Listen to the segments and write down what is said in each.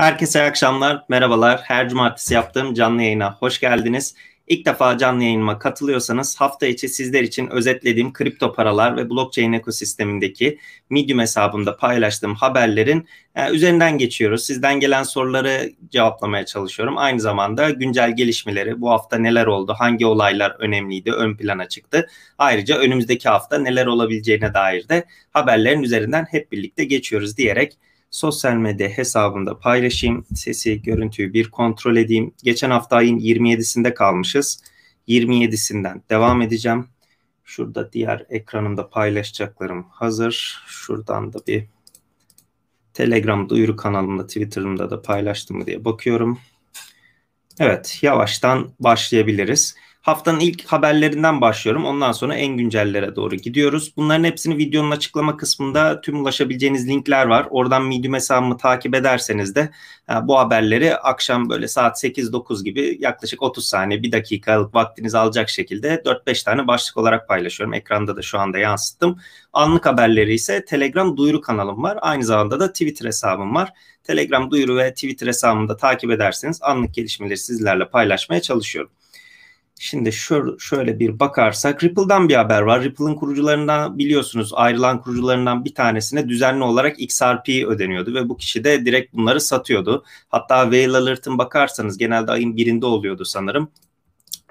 Herkese iyi akşamlar, merhabalar. Her cumartesi yaptığım canlı yayına hoş geldiniz. İlk defa canlı yayınıma katılıyorsanız hafta içi sizler için özetlediğim kripto paralar ve blockchain ekosistemindeki Medium hesabımda paylaştığım haberlerin e, üzerinden geçiyoruz. Sizden gelen soruları cevaplamaya çalışıyorum. Aynı zamanda güncel gelişmeleri, bu hafta neler oldu, hangi olaylar önemliydi, ön plana çıktı. Ayrıca önümüzdeki hafta neler olabileceğine dair de haberlerin üzerinden hep birlikte geçiyoruz diyerek sosyal medya hesabımda paylaşayım. Sesi, görüntüyü bir kontrol edeyim. Geçen hafta ayın 27'sinde kalmışız. 27'sinden devam edeceğim. Şurada diğer ekranımda paylaşacaklarım hazır. Şuradan da bir Telegram duyuru kanalımda, Twitter'ımda da paylaştım mı diye bakıyorum. Evet, yavaştan başlayabiliriz. Haftanın ilk haberlerinden başlıyorum. Ondan sonra en güncellere doğru gidiyoruz. Bunların hepsini videonun açıklama kısmında tüm ulaşabileceğiniz linkler var. Oradan Medium hesabımı takip ederseniz de e, bu haberleri akşam böyle saat 8-9 gibi yaklaşık 30 saniye, 1 dakikalık vaktinizi alacak şekilde 4-5 tane başlık olarak paylaşıyorum. Ekranda da şu anda yansıttım. Anlık haberleri ise Telegram duyuru kanalım var. Aynı zamanda da Twitter hesabım var. Telegram duyuru ve Twitter hesabımı da takip ederseniz anlık gelişmeleri sizlerle paylaşmaya çalışıyorum. Şimdi şöyle, bir bakarsak Ripple'dan bir haber var. Ripple'ın kurucularından biliyorsunuz ayrılan kurucularından bir tanesine düzenli olarak XRP ödeniyordu ve bu kişi de direkt bunları satıyordu. Hatta Whale Alert'ın bakarsanız genelde ayın birinde oluyordu sanırım.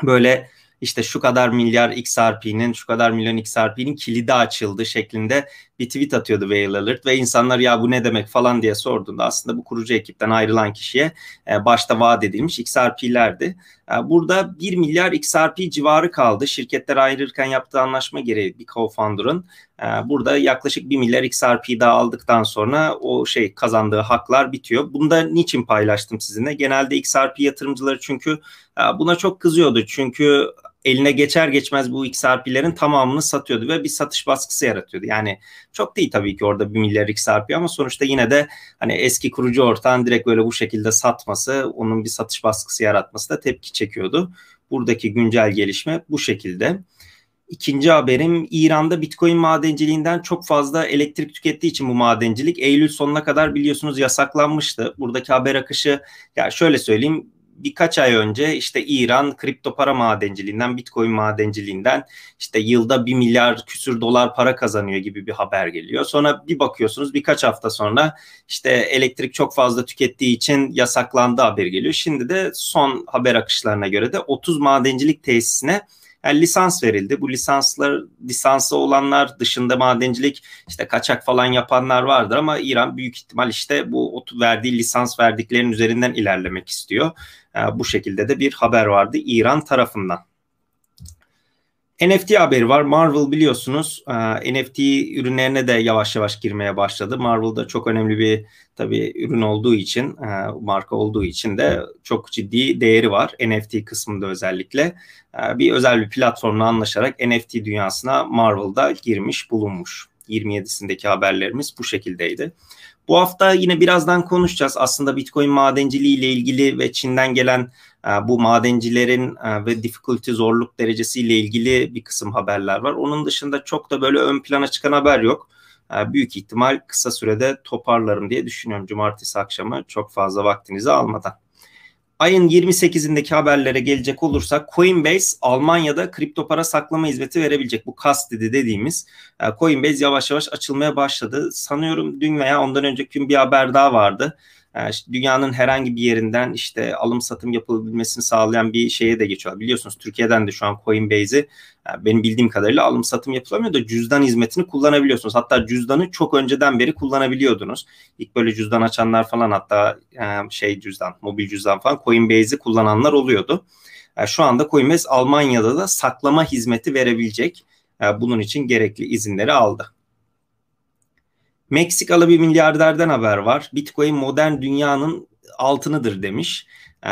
Böyle işte şu kadar milyar XRP'nin, şu kadar milyon XRP'nin kilidi açıldı şeklinde bir tweet atıyordu Whale Alert ve insanlar ya bu ne demek falan diye sorduğunda aslında bu kurucu ekipten ayrılan kişiye e, başta vaat edilmiş XRP'lerdi. E, burada 1 milyar XRP civarı kaldı. Şirketler ayrılırken yaptığı anlaşma gereği bir co-founder'ın e, burada yaklaşık 1 milyar XRP daha aldıktan sonra o şey kazandığı haklar bitiyor. Bunu da niçin paylaştım sizinle? Genelde XRP yatırımcıları çünkü buna çok kızıyordu. Çünkü eline geçer geçmez bu XRP'lerin tamamını satıyordu ve bir satış baskısı yaratıyordu. Yani çok değil tabii ki orada bir milyar XRP ama sonuçta yine de hani eski kurucu ortağın direkt böyle bu şekilde satması, onun bir satış baskısı yaratması da tepki çekiyordu. Buradaki güncel gelişme bu şekilde. İkinci haberim İran'da Bitcoin madenciliğinden çok fazla elektrik tükettiği için bu madencilik Eylül sonuna kadar biliyorsunuz yasaklanmıştı. Buradaki haber akışı ya şöyle söyleyeyim birkaç ay önce işte İran kripto para madenciliğinden, bitcoin madenciliğinden işte yılda bir milyar küsür dolar para kazanıyor gibi bir haber geliyor. Sonra bir bakıyorsunuz birkaç hafta sonra işte elektrik çok fazla tükettiği için yasaklandı haber geliyor. Şimdi de son haber akışlarına göre de 30 madencilik tesisine yani lisans verildi. Bu lisanslar lisansı olanlar dışında madencilik işte kaçak falan yapanlar vardır ama İran büyük ihtimal işte bu verdiği lisans verdiklerinin üzerinden ilerlemek istiyor. bu şekilde de bir haber vardı İran tarafından. NFT haberi var. Marvel biliyorsunuz NFT ürünlerine de yavaş yavaş girmeye başladı. Marvel'da çok önemli bir tabii ürün olduğu için, marka olduğu için de çok ciddi değeri var. NFT kısmında özellikle. Bir özel bir platformla anlaşarak NFT dünyasına Marvel'da girmiş bulunmuş. 27'sindeki haberlerimiz bu şekildeydi. Bu hafta yine birazdan konuşacağız. Aslında Bitcoin madenciliği ile ilgili ve Çin'den gelen e, bu madencilerin e, ve difficulty zorluk derecesiyle ilgili bir kısım haberler var. Onun dışında çok da böyle ön plana çıkan haber yok. E, büyük ihtimal kısa sürede toparlarım diye düşünüyorum cumartesi akşamı çok fazla vaktinizi almadan. Ayın 28'indeki haberlere gelecek olursak Coinbase Almanya'da kripto para saklama hizmeti verebilecek. Bu custody dediğimiz Coinbase yavaş yavaş açılmaya başladı. Sanıyorum dün veya ondan önceki gün bir haber daha vardı. Ee, dünyanın herhangi bir yerinden işte alım satım yapılabilmesini sağlayan bir şeye de geçiyor. Biliyorsunuz Türkiye'den de şu an Coinbase'i e, benim bildiğim kadarıyla alım satım yapılamıyor da cüzdan hizmetini kullanabiliyorsunuz. Hatta cüzdanı çok önceden beri kullanabiliyordunuz. İlk böyle cüzdan açanlar falan hatta e, şey cüzdan, mobil cüzdan falan Coinbase'i kullananlar oluyordu. E, şu anda Coinbase Almanya'da da saklama hizmeti verebilecek. Bunun için gerekli izinleri aldı. Meksikalı bir milyarderden haber var. Bitcoin modern dünyanın altınıdır demiş. Ee,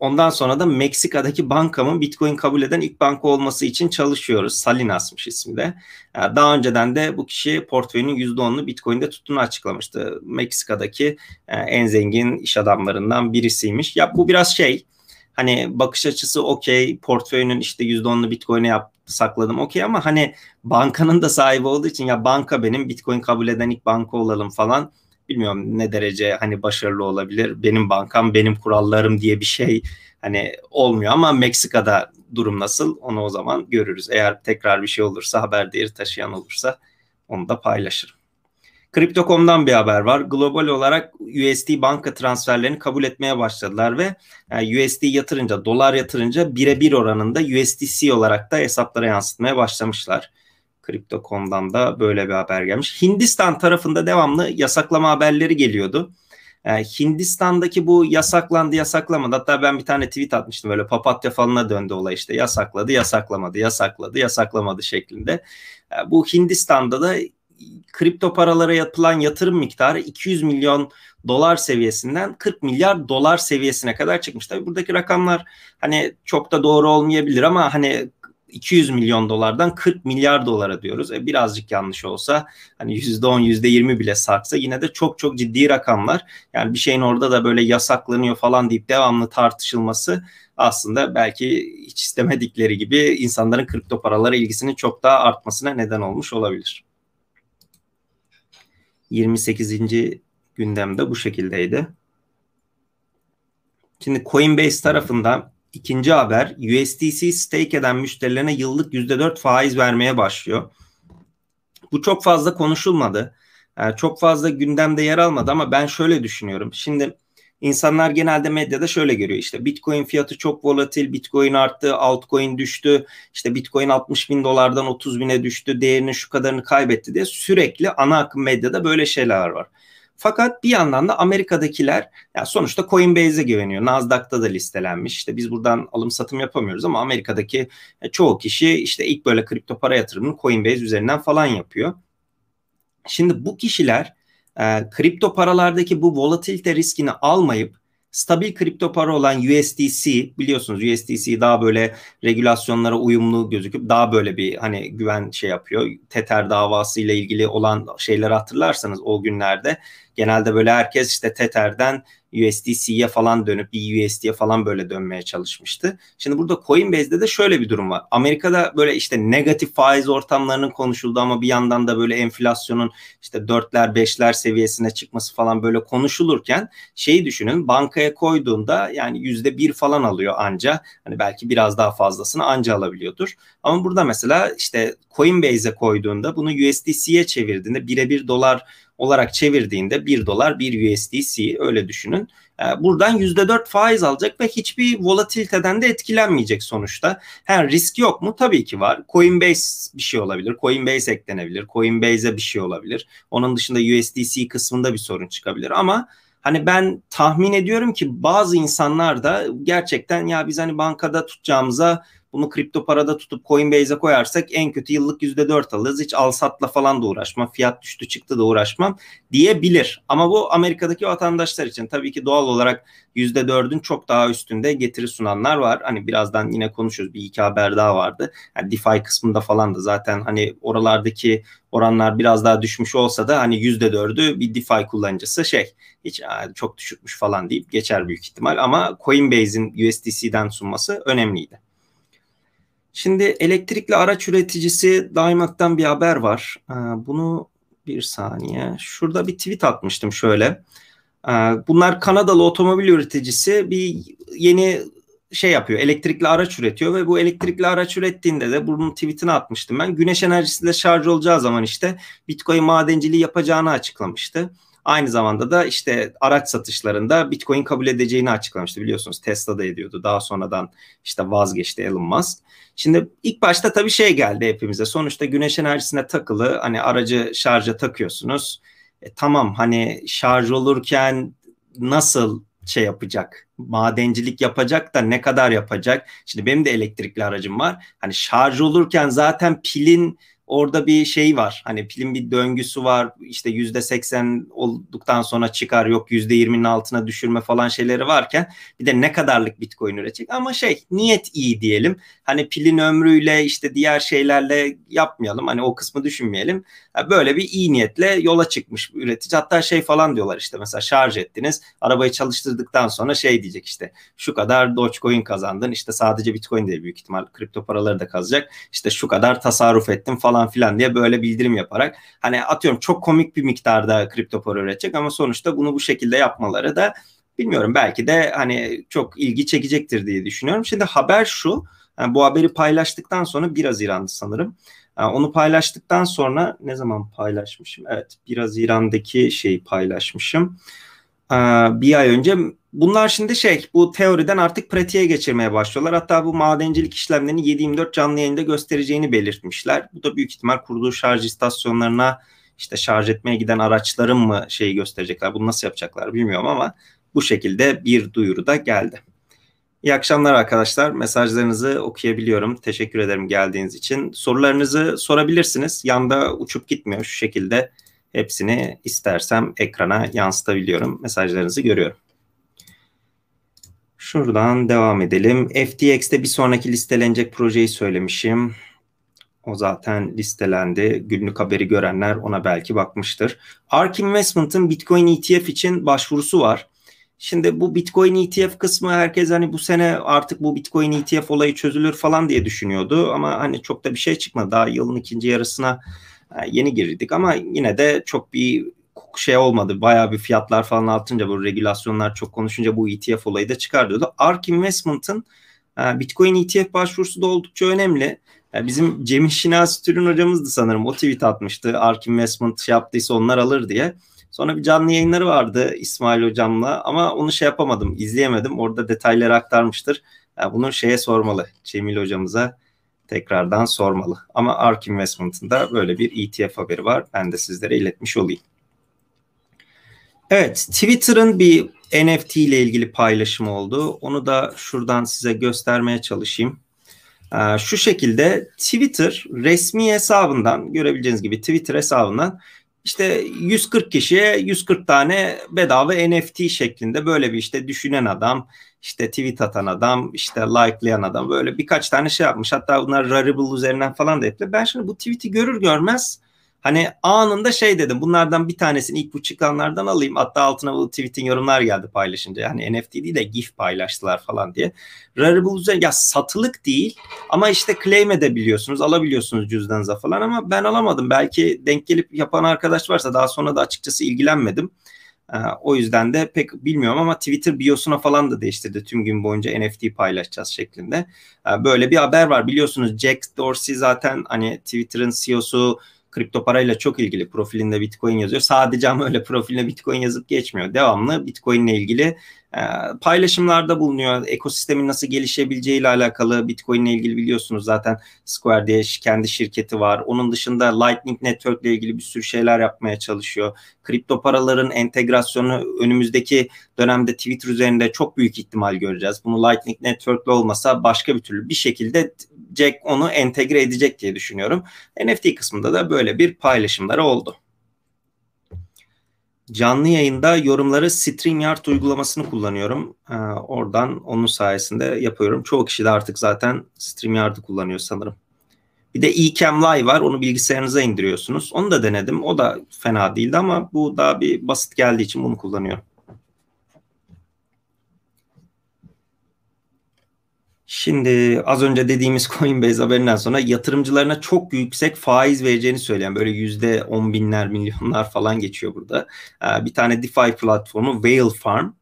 ondan sonra da Meksika'daki bankamın Bitcoin kabul eden ilk banka olması için çalışıyoruz. Salinas'mış ismi de. Ee, daha önceden de bu kişi portföyünün %10'unu Bitcoin'de tuttuğunu açıklamıştı. Meksika'daki e, en zengin iş adamlarından birisiymiş. Ya bu biraz şey hani bakış açısı okey portföyünün işte %10'unu Bitcoin'e yap, sakladım okey ama hani bankanın da sahibi olduğu için ya banka benim Bitcoin kabul eden ilk banka olalım falan bilmiyorum ne derece hani başarılı olabilir. Benim bankam, benim kurallarım diye bir şey hani olmuyor ama Meksika'da durum nasıl onu o zaman görürüz. Eğer tekrar bir şey olursa haber değeri taşıyan olursa onu da paylaşırım. Crypto.com'dan bir haber var. Global olarak USD banka transferlerini kabul etmeye başladılar ve yani USD yatırınca, dolar yatırınca birebir oranında USDC olarak da hesaplara yansıtmaya başlamışlar. Crypto.com'dan da böyle bir haber gelmiş. Hindistan tarafında devamlı yasaklama haberleri geliyordu. Yani Hindistan'daki bu yasaklandı yasaklamadı. Hatta ben bir tane tweet atmıştım böyle papatya falına döndü olay işte yasakladı yasaklamadı yasakladı yasaklamadı şeklinde. Yani bu Hindistan'da da kripto paralara yapılan yatırım miktarı 200 milyon dolar seviyesinden 40 milyar dolar seviyesine kadar çıkmış. Tabii buradaki rakamlar hani çok da doğru olmayabilir ama hani 200 milyon dolardan 40 milyar dolara diyoruz. E, birazcık yanlış olsa hani %10 %20 bile sarksa yine de çok çok ciddi rakamlar. Yani bir şeyin orada da böyle yasaklanıyor falan deyip devamlı tartışılması aslında belki hiç istemedikleri gibi insanların kripto paralara ilgisinin çok daha artmasına neden olmuş olabilir. 28. gündemde bu şekildeydi. Şimdi Coinbase tarafından ikinci haber USDC stake eden müşterilerine yıllık %4 faiz vermeye başlıyor. Bu çok fazla konuşulmadı. Yani çok fazla gündemde yer almadı ama ben şöyle düşünüyorum. Şimdi İnsanlar genelde medyada şöyle görüyor işte Bitcoin fiyatı çok volatil, Bitcoin arttı, altcoin düştü, işte Bitcoin 60 bin dolardan 30 bine düştü, değerinin şu kadarını kaybetti diye sürekli ana akım medyada böyle şeyler var. Fakat bir yandan da Amerika'dakiler ya sonuçta Coinbase'e güveniyor. Nasdaq'ta da listelenmiş. İşte biz buradan alım satım yapamıyoruz ama Amerika'daki e, çoğu kişi işte ilk böyle kripto para yatırımını Coinbase üzerinden falan yapıyor. Şimdi bu kişiler e, kripto paralardaki bu volatilite riskini almayıp stabil kripto para olan USDC biliyorsunuz USDC daha böyle regülasyonlara uyumlu gözüküp daha böyle bir hani güven şey yapıyor. Tether davası ile ilgili olan şeyleri hatırlarsanız o günlerde genelde böyle herkes işte Tether'den USDC'ye falan dönüp bir USD'ye falan böyle dönmeye çalışmıştı. Şimdi burada Coinbase'de de şöyle bir durum var. Amerika'da böyle işte negatif faiz ortamlarının konuşulduğu ama bir yandan da böyle enflasyonun işte dörtler beşler seviyesine çıkması falan böyle konuşulurken şeyi düşünün bankaya koyduğunda yani yüzde bir falan alıyor anca. Hani belki biraz daha fazlasını anca alabiliyordur. Ama burada mesela işte Coinbase'e koyduğunda bunu USDC'ye çevirdiğinde birebir dolar olarak çevirdiğinde 1 dolar 1 USDC öyle düşünün. Ee, buradan %4 faiz alacak ve hiçbir volatiliteden de etkilenmeyecek sonuçta. Ha, risk yok mu? Tabii ki var. Coinbase bir şey olabilir. Coinbase eklenebilir. Coinbase'e bir şey olabilir. Onun dışında USDC kısmında bir sorun çıkabilir ama hani ben tahmin ediyorum ki bazı insanlar da gerçekten ya biz hani bankada tutacağımıza bunu kripto parada tutup Coinbase'e koyarsak en kötü yıllık %4 alırız. Hiç al satla falan da uğraşmam. Fiyat düştü çıktı da uğraşmam diyebilir. Ama bu Amerika'daki vatandaşlar için tabii ki doğal olarak %4'ün çok daha üstünde getiri sunanlar var. Hani birazdan yine konuşuruz. Bir iki haber daha vardı. Yani DeFi kısmında falan da zaten hani oralardaki oranlar biraz daha düşmüş olsa da hani %4'ü bir DeFi kullanıcısı şey hiç çok düşükmüş falan deyip geçer büyük ihtimal ama Coinbase'in USDC'den sunması önemliydi. Şimdi elektrikli araç üreticisi Daimak'tan bir haber var. Ee, bunu bir saniye. Şurada bir tweet atmıştım şöyle. Ee, bunlar Kanadalı otomobil üreticisi bir yeni şey yapıyor. Elektrikli araç üretiyor ve bu elektrikli araç ürettiğinde de bunun tweetini atmıştım ben. Güneş enerjisiyle şarj olacağı zaman işte Bitcoin madenciliği yapacağını açıklamıştı. Aynı zamanda da işte araç satışlarında Bitcoin kabul edeceğini açıklamıştı biliyorsunuz. Tesla da ediyordu. Daha sonradan işte vazgeçti Elon Musk. Şimdi ilk başta tabii şey geldi hepimize. Sonuçta güneş enerjisine takılı hani aracı şarja takıyorsunuz. E, tamam hani şarj olurken nasıl şey yapacak? Madencilik yapacak da ne kadar yapacak? Şimdi benim de elektrikli aracım var. Hani şarj olurken zaten pilin orada bir şey var. Hani pilin bir döngüsü var. İşte yüzde seksen olduktan sonra çıkar yok yüzde yirminin altına düşürme falan şeyleri varken bir de ne kadarlık bitcoin üretecek ama şey niyet iyi diyelim. Hani pilin ömrüyle işte diğer şeylerle yapmayalım. Hani o kısmı düşünmeyelim. Böyle bir iyi niyetle yola çıkmış üretici. Hatta şey falan diyorlar işte mesela şarj ettiniz. Arabayı çalıştırdıktan sonra şey diyecek işte şu kadar Dogecoin kazandın. işte sadece bitcoin değil büyük ihtimal kripto paraları da kazacak. İşte şu kadar tasarruf ettim falan filan diye böyle bildirim yaparak hani atıyorum çok komik bir miktarda kripto para üretecek ama sonuçta bunu bu şekilde yapmaları da bilmiyorum belki de hani çok ilgi çekecektir diye düşünüyorum. Şimdi haber şu yani bu haberi paylaştıktan sonra 1 Haziran'dı sanırım. Yani onu paylaştıktan sonra ne zaman paylaşmışım? Evet 1 Haziran'daki şeyi paylaşmışım. Bir ay önce bunlar şimdi şey bu teoriden artık pratiğe geçirmeye başlıyorlar. Hatta bu madencilik işlemlerini 7-24 canlı yayında göstereceğini belirtmişler. Bu da büyük ihtimal kurduğu şarj istasyonlarına işte şarj etmeye giden araçların mı şeyi gösterecekler. Bunu nasıl yapacaklar bilmiyorum ama bu şekilde bir duyuru da geldi. İyi akşamlar arkadaşlar. Mesajlarınızı okuyabiliyorum. Teşekkür ederim geldiğiniz için. Sorularınızı sorabilirsiniz. Yanda uçup gitmiyor şu şekilde. Hepsini istersem ekrana yansıtabiliyorum. Mesajlarınızı görüyorum. Şuradan devam edelim. FTX'te bir sonraki listelenecek projeyi söylemişim. O zaten listelendi. Günlük haberi görenler ona belki bakmıştır. ARK Investment'ın Bitcoin ETF için başvurusu var. Şimdi bu Bitcoin ETF kısmı herkes hani bu sene artık bu Bitcoin ETF olayı çözülür falan diye düşünüyordu ama hani çok da bir şey çıkmadı. Daha yılın ikinci yarısına e, yeni girdik ama yine de çok bir şey olmadı. Bayağı bir fiyatlar falan artınca bu regülasyonlar çok konuşunca bu ETF olayı da çıkarıyordu. ARK Investment'ın e, Bitcoin ETF başvurusu da oldukça önemli. E, bizim Cemil Şinasi Türün hocamızdı sanırım. O tweet atmıştı. ARK Investment şey yaptıysa onlar alır diye. Sonra bir canlı yayınları vardı İsmail hocamla ama onu şey yapamadım, izleyemedim. Orada detayları aktarmıştır. Yani bunu şeye sormalı, Cemil hocamıza tekrardan sormalı. Ama ARK Investment'ın da böyle bir ETF haberi var. Ben de sizlere iletmiş olayım. Evet, Twitter'ın bir NFT ile ilgili paylaşım oldu. Onu da şuradan size göstermeye çalışayım. Ee, şu şekilde Twitter resmi hesabından görebileceğiniz gibi Twitter hesabından işte 140 kişiye 140 tane bedava NFT şeklinde böyle bir işte düşünen adam, işte tweet atan adam, işte likelayan adam böyle birkaç tane şey yapmış. Hatta bunlar Rarible üzerinden falan da yapıyor. Ben şimdi bu tweet'i görür görmez Hani anında şey dedim bunlardan bir tanesini ilk bu çıkanlardan alayım. Hatta altına bu tweet'in yorumlar geldi paylaşınca. Hani NFT değil de GIF paylaştılar falan diye. Rarible ya satılık değil ama işte claim edebiliyorsunuz alabiliyorsunuz cüzdanınıza falan ama ben alamadım. Belki denk gelip yapan arkadaş varsa daha sonra da açıkçası ilgilenmedim. Ee, o yüzden de pek bilmiyorum ama Twitter biosuna falan da değiştirdi. Tüm gün boyunca NFT paylaşacağız şeklinde. Ee, böyle bir haber var. Biliyorsunuz Jack Dorsey zaten hani Twitter'ın CEO'su kripto parayla çok ilgili profilinde Bitcoin yazıyor. Sadece ama öyle profiline Bitcoin yazıp geçmiyor. Devamlı Bitcoin ile ilgili e, paylaşımlarda bulunuyor. Ekosistemin nasıl gelişebileceği ile alakalı Bitcoin ile ilgili biliyorsunuz zaten Square diye kendi şirketi var. Onun dışında Lightning Network ile ilgili bir sürü şeyler yapmaya çalışıyor. Kripto paraların entegrasyonu önümüzdeki dönemde Twitter üzerinde çok büyük ihtimal göreceğiz. Bunu Lightning Network ile olmasa başka bir türlü bir şekilde Jack onu entegre edecek diye düşünüyorum. NFT kısmında da böyle bir paylaşımları oldu. Canlı yayında yorumları StreamYard uygulamasını kullanıyorum. Ee, oradan onun sayesinde yapıyorum. Çoğu kişi de artık zaten StreamYard'ı kullanıyor sanırım. Bir de eCam Live var. Onu bilgisayarınıza indiriyorsunuz. Onu da denedim. O da fena değildi ama bu daha bir basit geldiği için bunu kullanıyorum. Şimdi az önce dediğimiz Coinbase haberinden sonra yatırımcılarına çok yüksek faiz vereceğini söyleyen böyle yüzde on binler milyonlar falan geçiyor burada. Ee, bir tane DeFi platformu Whale Farm.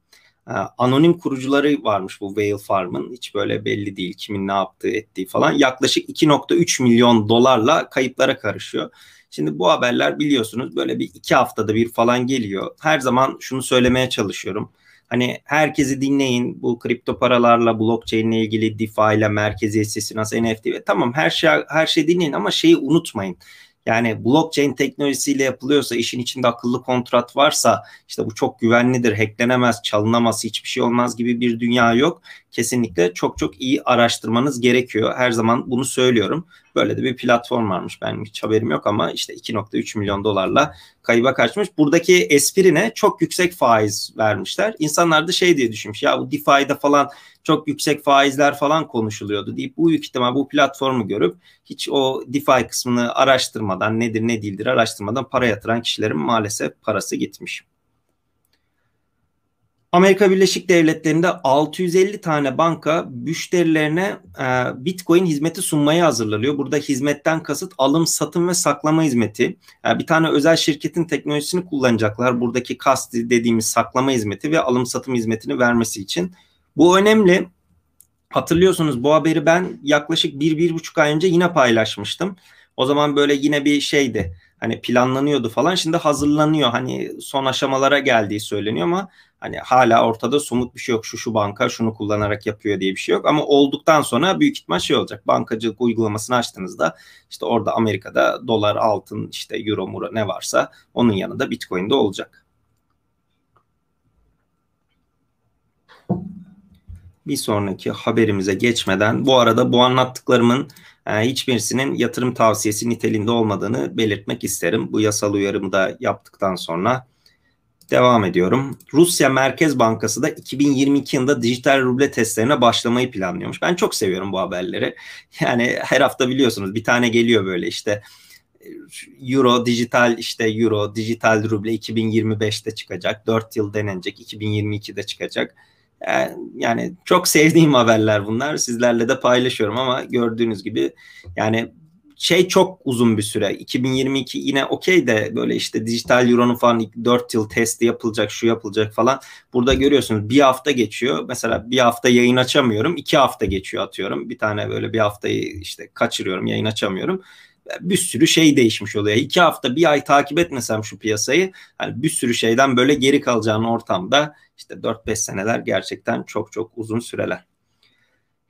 Ee, anonim kurucuları varmış bu Whale Farm'ın. Hiç böyle belli değil kimin ne yaptığı ettiği falan. Yaklaşık 2.3 milyon dolarla kayıplara karışıyor. Şimdi bu haberler biliyorsunuz böyle bir iki haftada bir falan geliyor. Her zaman şunu söylemeye çalışıyorum. Hani herkesi dinleyin bu kripto paralarla blockchain ile ilgili DeFi ile merkeziyetsiz finans NFT ve tamam her şey her şey dinleyin ama şeyi unutmayın. Yani blockchain teknolojisiyle yapılıyorsa, işin içinde akıllı kontrat varsa işte bu çok güvenlidir, hacklenemez, çalınamaz, hiçbir şey olmaz gibi bir dünya yok. Kesinlikle çok çok iyi araştırmanız gerekiyor. Her zaman bunu söylüyorum. Böyle de bir platform varmış. Benim hiç haberim yok ama işte 2.3 milyon dolarla kayıba kaçmış. Buradaki esprine çok yüksek faiz vermişler. İnsanlar da şey diye düşünmüş. Ya bu DeFi'de falan çok yüksek faizler falan konuşuluyordu deyip bu büyük ihtimal bu platformu görüp hiç o DeFi kısmını araştırmadan nedir ne değildir araştırmadan para yatıran kişilerin maalesef parası gitmiş. Amerika Birleşik Devletleri'nde 650 tane banka müşterilerine e, Bitcoin hizmeti sunmaya hazırlanıyor. Burada hizmetten kasıt alım, satım ve saklama hizmeti. E, bir tane özel şirketin teknolojisini kullanacaklar. Buradaki kasti dediğimiz saklama hizmeti ve alım satım hizmetini vermesi için. Bu önemli. Hatırlıyorsunuz bu haberi ben yaklaşık bir, bir buçuk ay önce yine paylaşmıştım. O zaman böyle yine bir şeydi hani planlanıyordu falan şimdi hazırlanıyor hani son aşamalara geldiği söyleniyor ama hani hala ortada somut bir şey yok şu şu banka şunu kullanarak yapıyor diye bir şey yok ama olduktan sonra büyük ihtimal şey olacak bankacılık uygulamasını açtığınızda işte orada Amerika'da dolar altın işte euro mura ne varsa onun yanında bitcoin de olacak. Bir sonraki haberimize geçmeden bu arada bu anlattıklarımın e, hiçbirisinin yatırım tavsiyesi niteliğinde olmadığını belirtmek isterim. Bu yasal uyarımı da yaptıktan sonra devam ediyorum. Rusya Merkez Bankası da 2022 yılında dijital ruble testlerine başlamayı planlıyormuş. Ben çok seviyorum bu haberleri. Yani her hafta biliyorsunuz bir tane geliyor böyle işte Euro dijital işte Euro dijital ruble 2025'te çıkacak. 4 yıl denenecek. 2022'de çıkacak. Ee, yani çok sevdiğim haberler bunlar. Sizlerle de paylaşıyorum ama gördüğünüz gibi yani şey çok uzun bir süre. 2022 yine okey de böyle işte dijital euronun falan 4 yıl testi yapılacak, şu yapılacak falan. Burada görüyorsunuz bir hafta geçiyor. Mesela bir hafta yayın açamıyorum. iki hafta geçiyor atıyorum. Bir tane böyle bir haftayı işte kaçırıyorum, yayın açamıyorum bir sürü şey değişmiş oluyor. İki hafta bir ay takip etmesem şu piyasayı hani bir sürü şeyden böyle geri kalacağın ortamda işte 4-5 seneler gerçekten çok çok uzun süreler.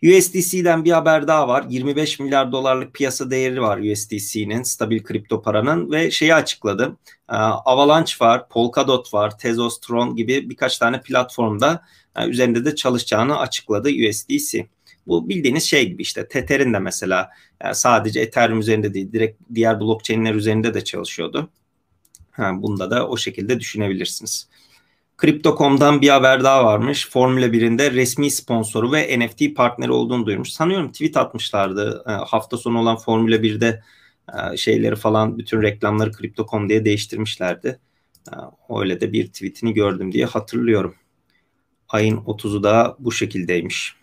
USDC'den bir haber daha var. 25 milyar dolarlık piyasa değeri var USDC'nin, stabil kripto paranın ve şeyi açıkladı. Ee, Avalanche var, Polkadot var, Tezos, Tron gibi birkaç tane platformda e, üzerinde de çalışacağını açıkladı USDC. Bu bildiğiniz şey gibi işte Tether'in de mesela yani sadece Ethereum üzerinde değil direkt diğer blockchain'ler üzerinde de çalışıyordu. Ha, bunda da o şekilde düşünebilirsiniz. Crypto.com'dan bir haber daha varmış. Formula 1'in resmi sponsoru ve NFT partneri olduğunu duyurmuş. Sanıyorum tweet atmışlardı. Hafta sonu olan Formula 1'de e, şeyleri falan bütün reklamları Crypto.com diye değiştirmişlerdi. Öyle de bir tweetini gördüm diye hatırlıyorum. Ayın 30'u da bu şekildeymiş.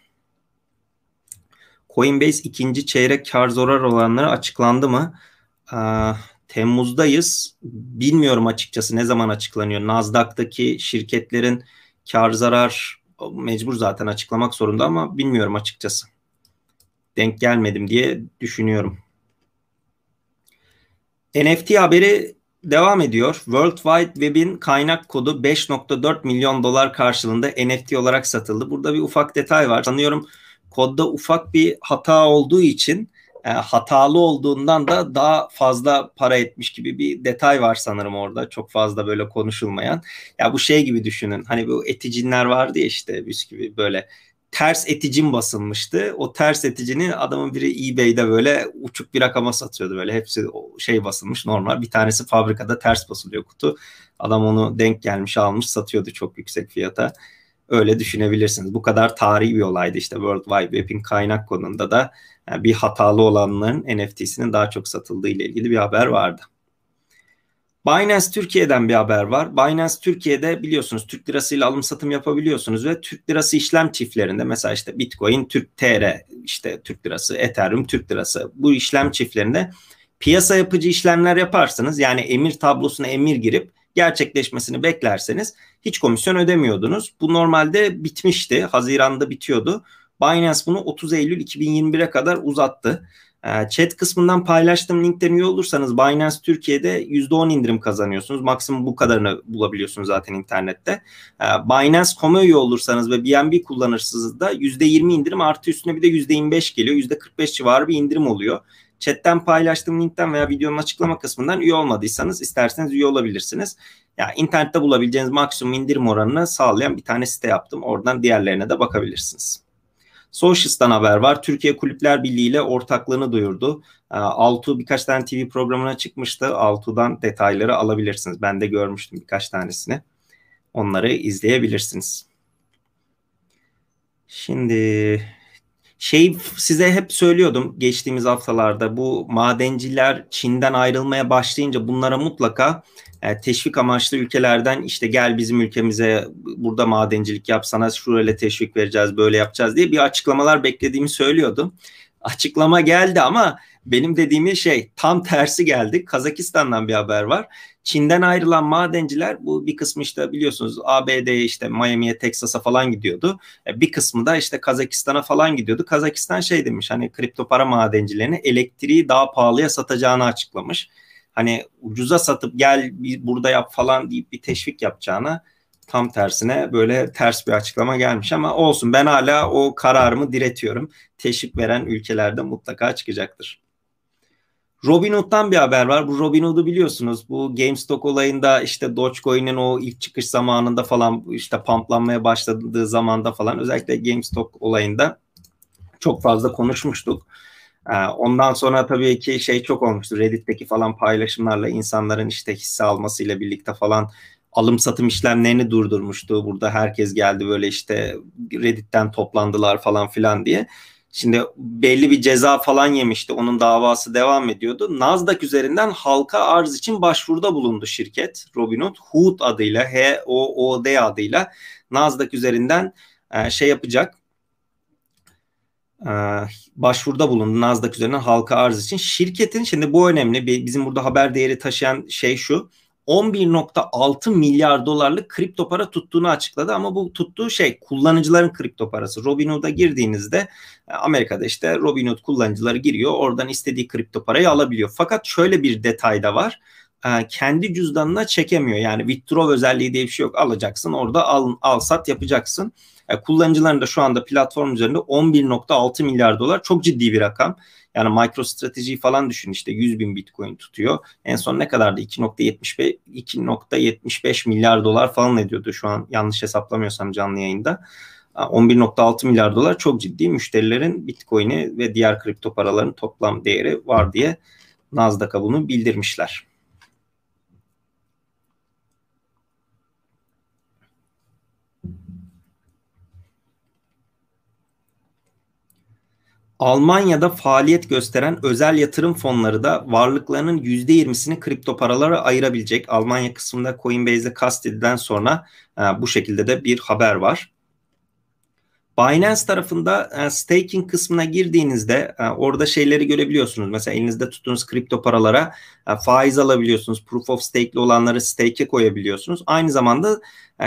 Coinbase ikinci çeyrek kar zarar olanları açıklandı mı? Ee, Temmuz'dayız. Bilmiyorum açıkçası ne zaman açıklanıyor. Nasdaq'taki şirketlerin kar zarar mecbur zaten açıklamak zorunda ama bilmiyorum açıkçası. Denk gelmedim diye düşünüyorum. NFT haberi devam ediyor. World Wide Web'in kaynak kodu 5.4 milyon dolar karşılığında NFT olarak satıldı. Burada bir ufak detay var. Sanıyorum kodda ufak bir hata olduğu için e, hatalı olduğundan da daha fazla para etmiş gibi bir detay var sanırım orada. Çok fazla böyle konuşulmayan. Ya bu şey gibi düşünün. Hani bu eticinler vardı ya işte bisküvi böyle ters eticin basılmıştı. O ters eticinin adamın biri eBay'de böyle uçuk bir rakama satıyordu böyle. Hepsi şey basılmış normal. Bir tanesi fabrikada ters basılıyor kutu. Adam onu denk gelmiş almış satıyordu çok yüksek fiyata. Öyle düşünebilirsiniz. Bu kadar tarihi bir olaydı işte World Wide Web'in kaynak konunda da yani bir hatalı olanların NFT'sinin daha çok satıldığı ile ilgili bir haber vardı. Binance Türkiye'den bir haber var. Binance Türkiye'de biliyorsunuz Türk lirasıyla alım satım yapabiliyorsunuz ve Türk lirası işlem çiftlerinde mesela işte Bitcoin, Türk TR, işte Türk lirası, Ethereum, Türk lirası bu işlem çiftlerinde piyasa yapıcı işlemler yaparsınız. Yani emir tablosuna emir girip gerçekleşmesini beklerseniz hiç komisyon ödemiyordunuz. Bu normalde bitmişti. Haziranda bitiyordu. Binance bunu 30 Eylül 2021'e kadar uzattı. Ee, chat kısmından paylaştığım linkten üye olursanız Binance Türkiye'de %10 indirim kazanıyorsunuz. Maksimum bu kadarını bulabiliyorsunuz zaten internette. Ee, Binance.com'a üye olursanız ve BNB kullanırsınız da %20 indirim artı üstüne bir de %25 geliyor. %45 civarı bir indirim oluyor. Chatten paylaştığım linkten veya videonun açıklama kısmından üye olmadıysanız isterseniz üye olabilirsiniz. Ya yani internette bulabileceğiniz maksimum indirim oranını sağlayan bir tane site yaptım. Oradan diğerlerine de bakabilirsiniz. Socials'tan haber var. Türkiye Kulüpler Birliği ile ortaklığını duyurdu. Ee, Altu birkaç tane TV programına çıkmıştı. Altu'dan detayları alabilirsiniz. Ben de görmüştüm birkaç tanesini. Onları izleyebilirsiniz. Şimdi şey size hep söylüyordum geçtiğimiz haftalarda bu madenciler Çin'den ayrılmaya başlayınca bunlara mutlaka e, teşvik amaçlı ülkelerden işte gel bizim ülkemize burada madencilik yap sana şurayla teşvik vereceğiz böyle yapacağız diye bir açıklamalar beklediğimi söylüyordum. Açıklama geldi ama benim dediğim şey tam tersi geldi. Kazakistan'dan bir haber var. Çin'den ayrılan madenciler bu bir kısmı işte biliyorsunuz ABD işte Miami'ye Texas'a falan gidiyordu. E, bir kısmı da işte Kazakistan'a falan gidiyordu. Kazakistan şey demiş hani kripto para madencilerini elektriği daha pahalıya satacağını açıklamış. Hani ucuza satıp gel burada yap falan deyip bir teşvik yapacağına tam tersine böyle ters bir açıklama gelmiş ama olsun ben hala o kararımı diretiyorum. Teşvik veren ülkelerde mutlaka çıkacaktır. Robinhood'dan bir haber var. Bu Robinhood'u biliyorsunuz. Bu GameStop olayında işte Dogecoin'in o ilk çıkış zamanında falan işte pamplanmaya başladığı zamanda falan özellikle GameStop olayında çok fazla konuşmuştuk. Ee, ondan sonra tabii ki şey çok olmuştu. Reddit'teki falan paylaşımlarla insanların işte hisse almasıyla birlikte falan alım satım işlemlerini durdurmuştu. Burada herkes geldi böyle işte Reddit'ten toplandılar falan filan diye. Şimdi belli bir ceza falan yemişti. Onun davası devam ediyordu. Nasdaq üzerinden halka arz için başvuruda bulundu şirket Robinhood. Hood adıyla, H-O-O-D adıyla Nasdaq üzerinden e, şey yapacak. E, başvuruda bulundu Nasdaq üzerinden halka arz için. Şirketin şimdi bu önemli. Bizim burada haber değeri taşıyan şey şu 11.6 milyar dolarlık kripto para tuttuğunu açıkladı ama bu tuttuğu şey kullanıcıların kripto parası. Robinhood'a girdiğinizde e, Amerika'da işte Robinhood kullanıcıları giriyor oradan istediği kripto parayı alabiliyor. Fakat şöyle bir detay da var e, kendi cüzdanına çekemiyor. Yani withdraw özelliği diye bir şey yok. Alacaksın orada al, al sat yapacaksın. E, kullanıcıların da şu anda platform üzerinde 11.6 milyar dolar çok ciddi bir rakam. Yani MicroStrategy falan düşün işte 100 bin Bitcoin tutuyor. En son ne kadardı? 2.75 2.75 milyar dolar falan ediyordu şu an yanlış hesaplamıyorsam canlı yayında. 11.6 milyar dolar çok ciddi müşterilerin Bitcoin'i ve diğer kripto paraların toplam değeri var diye Nasdaq'a bunu bildirmişler. Almanya'da faaliyet gösteren özel yatırım fonları da varlıklarının %20'sini kripto paralara ayırabilecek. Almanya kısmında Coinbase'de kastedilen sonra e, bu şekilde de bir haber var. Binance tarafında e, staking kısmına girdiğinizde e, orada şeyleri görebiliyorsunuz. Mesela elinizde tuttuğunuz kripto paralara e, faiz alabiliyorsunuz. Proof of stake'li olanları stake'e koyabiliyorsunuz. Aynı zamanda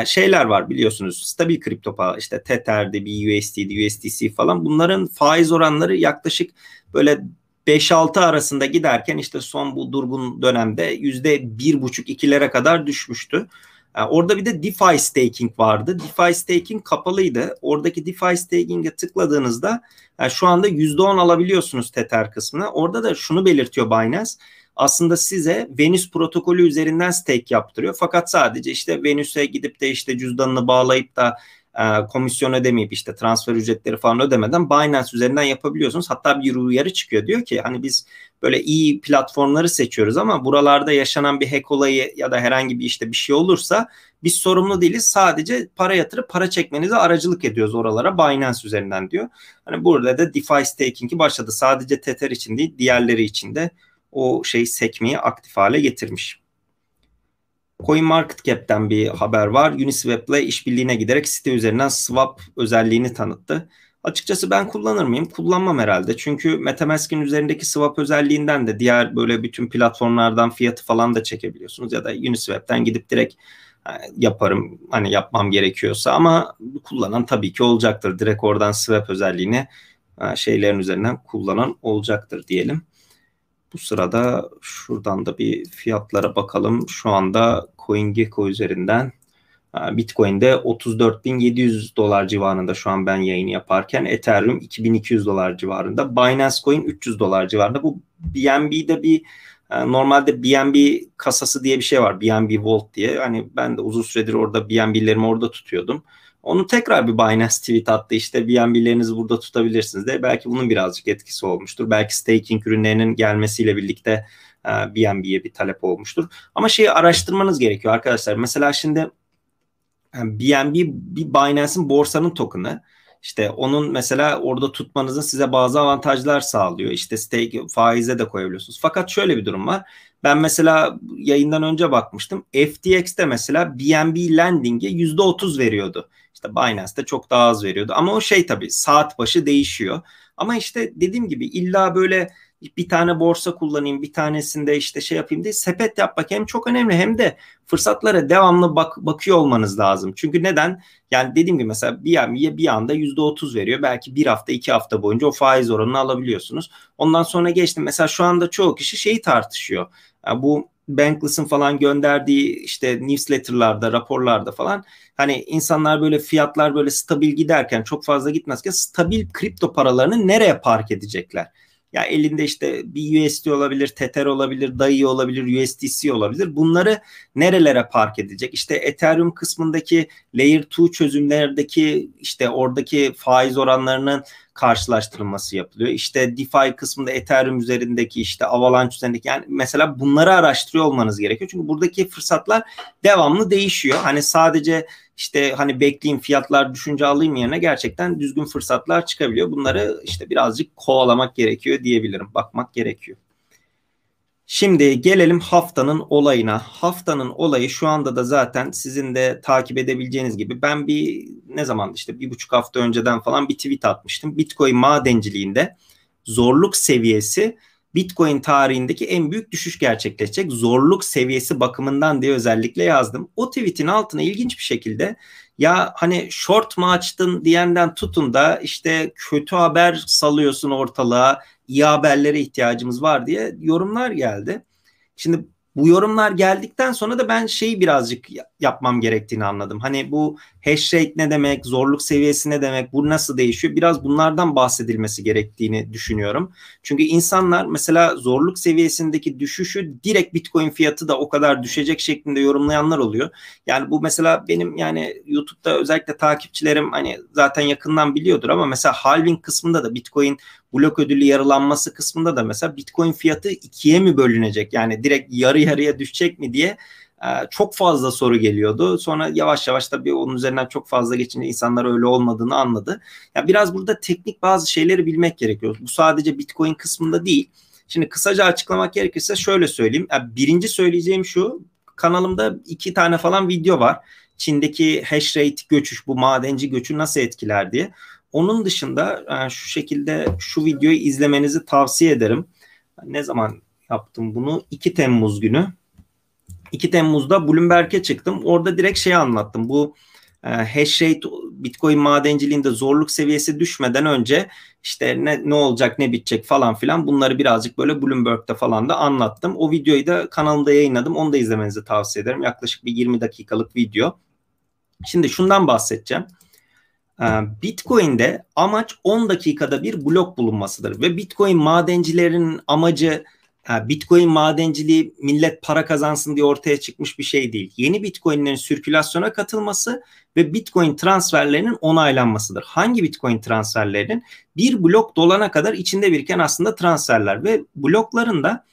şeyler var biliyorsunuz. Stabil kripto para işte Tether'di, BUSD'di, USDC falan. Bunların faiz oranları yaklaşık böyle 5-6 arasında giderken işte son bu durgun dönemde %1,5-2'lere kadar düşmüştü. E, orada bir de DeFi staking vardı. DeFi staking kapalıydı. Oradaki DeFi staking'e tıkladığınızda yani e, şu anda %10 alabiliyorsunuz Tether kısmına. Orada da şunu belirtiyor Binance. Aslında size Venüs protokolü üzerinden stake yaptırıyor. Fakat sadece işte Venüs'e gidip de işte cüzdanını bağlayıp da e, komisyon ödemeyip işte transfer ücretleri falan ödemeden Binance üzerinden yapabiliyorsunuz. Hatta bir uyarı çıkıyor diyor ki hani biz böyle iyi platformları seçiyoruz ama buralarda yaşanan bir hack olayı ya da herhangi bir işte bir şey olursa biz sorumlu değiliz. Sadece para yatırıp para çekmenize aracılık ediyoruz oralara Binance üzerinden diyor. Hani burada da DeFi staking'i başladı. Sadece Tether için değil diğerleri için de o şey sekmeyi aktif hale getirmiş. CoinMarketCap'ten bir haber var. Uniswap'le işbirliğine giderek site üzerinden swap özelliğini tanıttı. Açıkçası ben kullanır mıyım? Kullanmam herhalde. Çünkü MetaMask'in üzerindeki swap özelliğinden de diğer böyle bütün platformlardan fiyatı falan da çekebiliyorsunuz. Ya da Uniswap'ten gidip direkt e, yaparım hani yapmam gerekiyorsa ama kullanan tabii ki olacaktır. Direkt oradan swap özelliğini e, şeylerin üzerinden kullanan olacaktır diyelim. Bu sırada şuradan da bir fiyatlara bakalım. Şu anda CoinGecko üzerinden Bitcoin'de 34.700 dolar civarında şu an ben yayını yaparken Ethereum 2200 dolar civarında. Binance Coin 300 dolar civarında. Bu BNB'de bir e, normalde BNB kasası diye bir şey var. BNB Vault diye. Hani ben de uzun süredir orada BNB'lerimi orada tutuyordum. Onu tekrar bir Binance tweet attı işte BNB'lerinizi burada tutabilirsiniz de belki bunun birazcık etkisi olmuştur. Belki staking ürünlerinin gelmesiyle birlikte BNB'ye bir talep olmuştur. Ama şeyi araştırmanız gerekiyor arkadaşlar. Mesela şimdi BNB bir Binance'in borsanın token'ı. İşte onun mesela orada tutmanızın size bazı avantajlar sağlıyor. İşte stake faize de koyabiliyorsunuz. Fakat şöyle bir durum var. Ben mesela yayından önce bakmıştım. FTX'te mesela BNB Lending'e %30 veriyordu. İşte Binance'de çok daha az veriyordu. Ama o şey tabii saat başı değişiyor. Ama işte dediğim gibi illa böyle bir tane borsa kullanayım bir tanesinde işte şey yapayım diye sepet yapmak hem çok önemli hem de fırsatlara devamlı bak, bakıyor olmanız lazım. Çünkü neden? Yani dediğim gibi mesela bir, bir anda yüzde otuz veriyor. Belki bir hafta iki hafta boyunca o faiz oranını alabiliyorsunuz. Ondan sonra geçtim. Mesela şu anda çoğu kişi şeyi tartışıyor. Yani bu Bankless'ın falan gönderdiği işte newsletter'larda, raporlarda falan hani insanlar böyle fiyatlar böyle stabil giderken çok fazla gitmezken stabil kripto paralarını nereye park edecekler? Ya elinde işte bir USD olabilir, Tether olabilir, DAI olabilir, USDC olabilir. Bunları nerelere park edecek? İşte Ethereum kısmındaki Layer 2 çözümlerdeki işte oradaki faiz oranlarının karşılaştırılması yapılıyor. İşte DeFi kısmında Ethereum üzerindeki işte Avalanche üzerindeki yani mesela bunları araştırıyor olmanız gerekiyor. Çünkü buradaki fırsatlar devamlı değişiyor. Hani sadece işte hani bekleyeyim fiyatlar düşünce alayım yerine gerçekten düzgün fırsatlar çıkabiliyor. Bunları işte birazcık kovalamak gerekiyor diyebilirim. Bakmak gerekiyor. Şimdi gelelim haftanın olayına. Haftanın olayı şu anda da zaten sizin de takip edebileceğiniz gibi ben bir ne zaman işte bir buçuk hafta önceden falan bir tweet atmıştım. Bitcoin madenciliğinde zorluk seviyesi Bitcoin tarihindeki en büyük düşüş gerçekleşecek. Zorluk seviyesi bakımından diye özellikle yazdım. O tweetin altına ilginç bir şekilde ya hani short mu açtın diyenden tutun da işte kötü haber salıyorsun ortalığa iyi haberlere ihtiyacımız var diye yorumlar geldi. Şimdi bu yorumlar geldikten sonra da ben şeyi birazcık yapmam gerektiğini anladım. Hani bu hash rate ne demek, zorluk seviyesi ne demek, bu nasıl değişiyor? Biraz bunlardan bahsedilmesi gerektiğini düşünüyorum. Çünkü insanlar mesela zorluk seviyesindeki düşüşü direkt Bitcoin fiyatı da o kadar düşecek şeklinde yorumlayanlar oluyor. Yani bu mesela benim yani YouTube'da özellikle takipçilerim hani zaten yakından biliyordur ama mesela halving kısmında da Bitcoin blok ödülü yarılanması kısmında da mesela Bitcoin fiyatı ikiye mi bölünecek? Yani direkt yarı yarıya düşecek mi diye e, çok fazla soru geliyordu. Sonra yavaş yavaş tabii onun üzerinden çok fazla geçince insanlar öyle olmadığını anladı. Ya biraz burada teknik bazı şeyleri bilmek gerekiyor. Bu sadece Bitcoin kısmında değil. Şimdi kısaca açıklamak gerekirse şöyle söyleyeyim. Yani birinci söyleyeceğim şu. Kanalımda iki tane falan video var. Çin'deki hash rate göçüş, bu madenci göçü nasıl etkiler diye. Onun dışında yani e, şu şekilde şu videoyu izlemenizi tavsiye ederim. Ne zaman yaptım bunu? 2 Temmuz günü. 2 Temmuz'da Bloomberg'e çıktım. Orada direkt şey anlattım. Bu e, hash rate Bitcoin madenciliğinde zorluk seviyesi düşmeden önce işte ne, ne olacak ne bitecek falan filan bunları birazcık böyle Bloomberg'de falan da anlattım. O videoyu da kanalımda yayınladım. Onu da izlemenizi tavsiye ederim. Yaklaşık bir 20 dakikalık video. Şimdi şundan bahsedeceğim. Ee, Bitcoin'de amaç 10 dakikada bir blok bulunmasıdır ve Bitcoin madencilerin amacı Bitcoin madenciliği millet para kazansın diye ortaya çıkmış bir şey değil. Yeni Bitcoin'lerin sirkülasyona katılması ve Bitcoin transferlerinin onaylanmasıdır. Hangi Bitcoin transferlerinin? Bir blok dolana kadar içinde biriken aslında transferler ve blokların da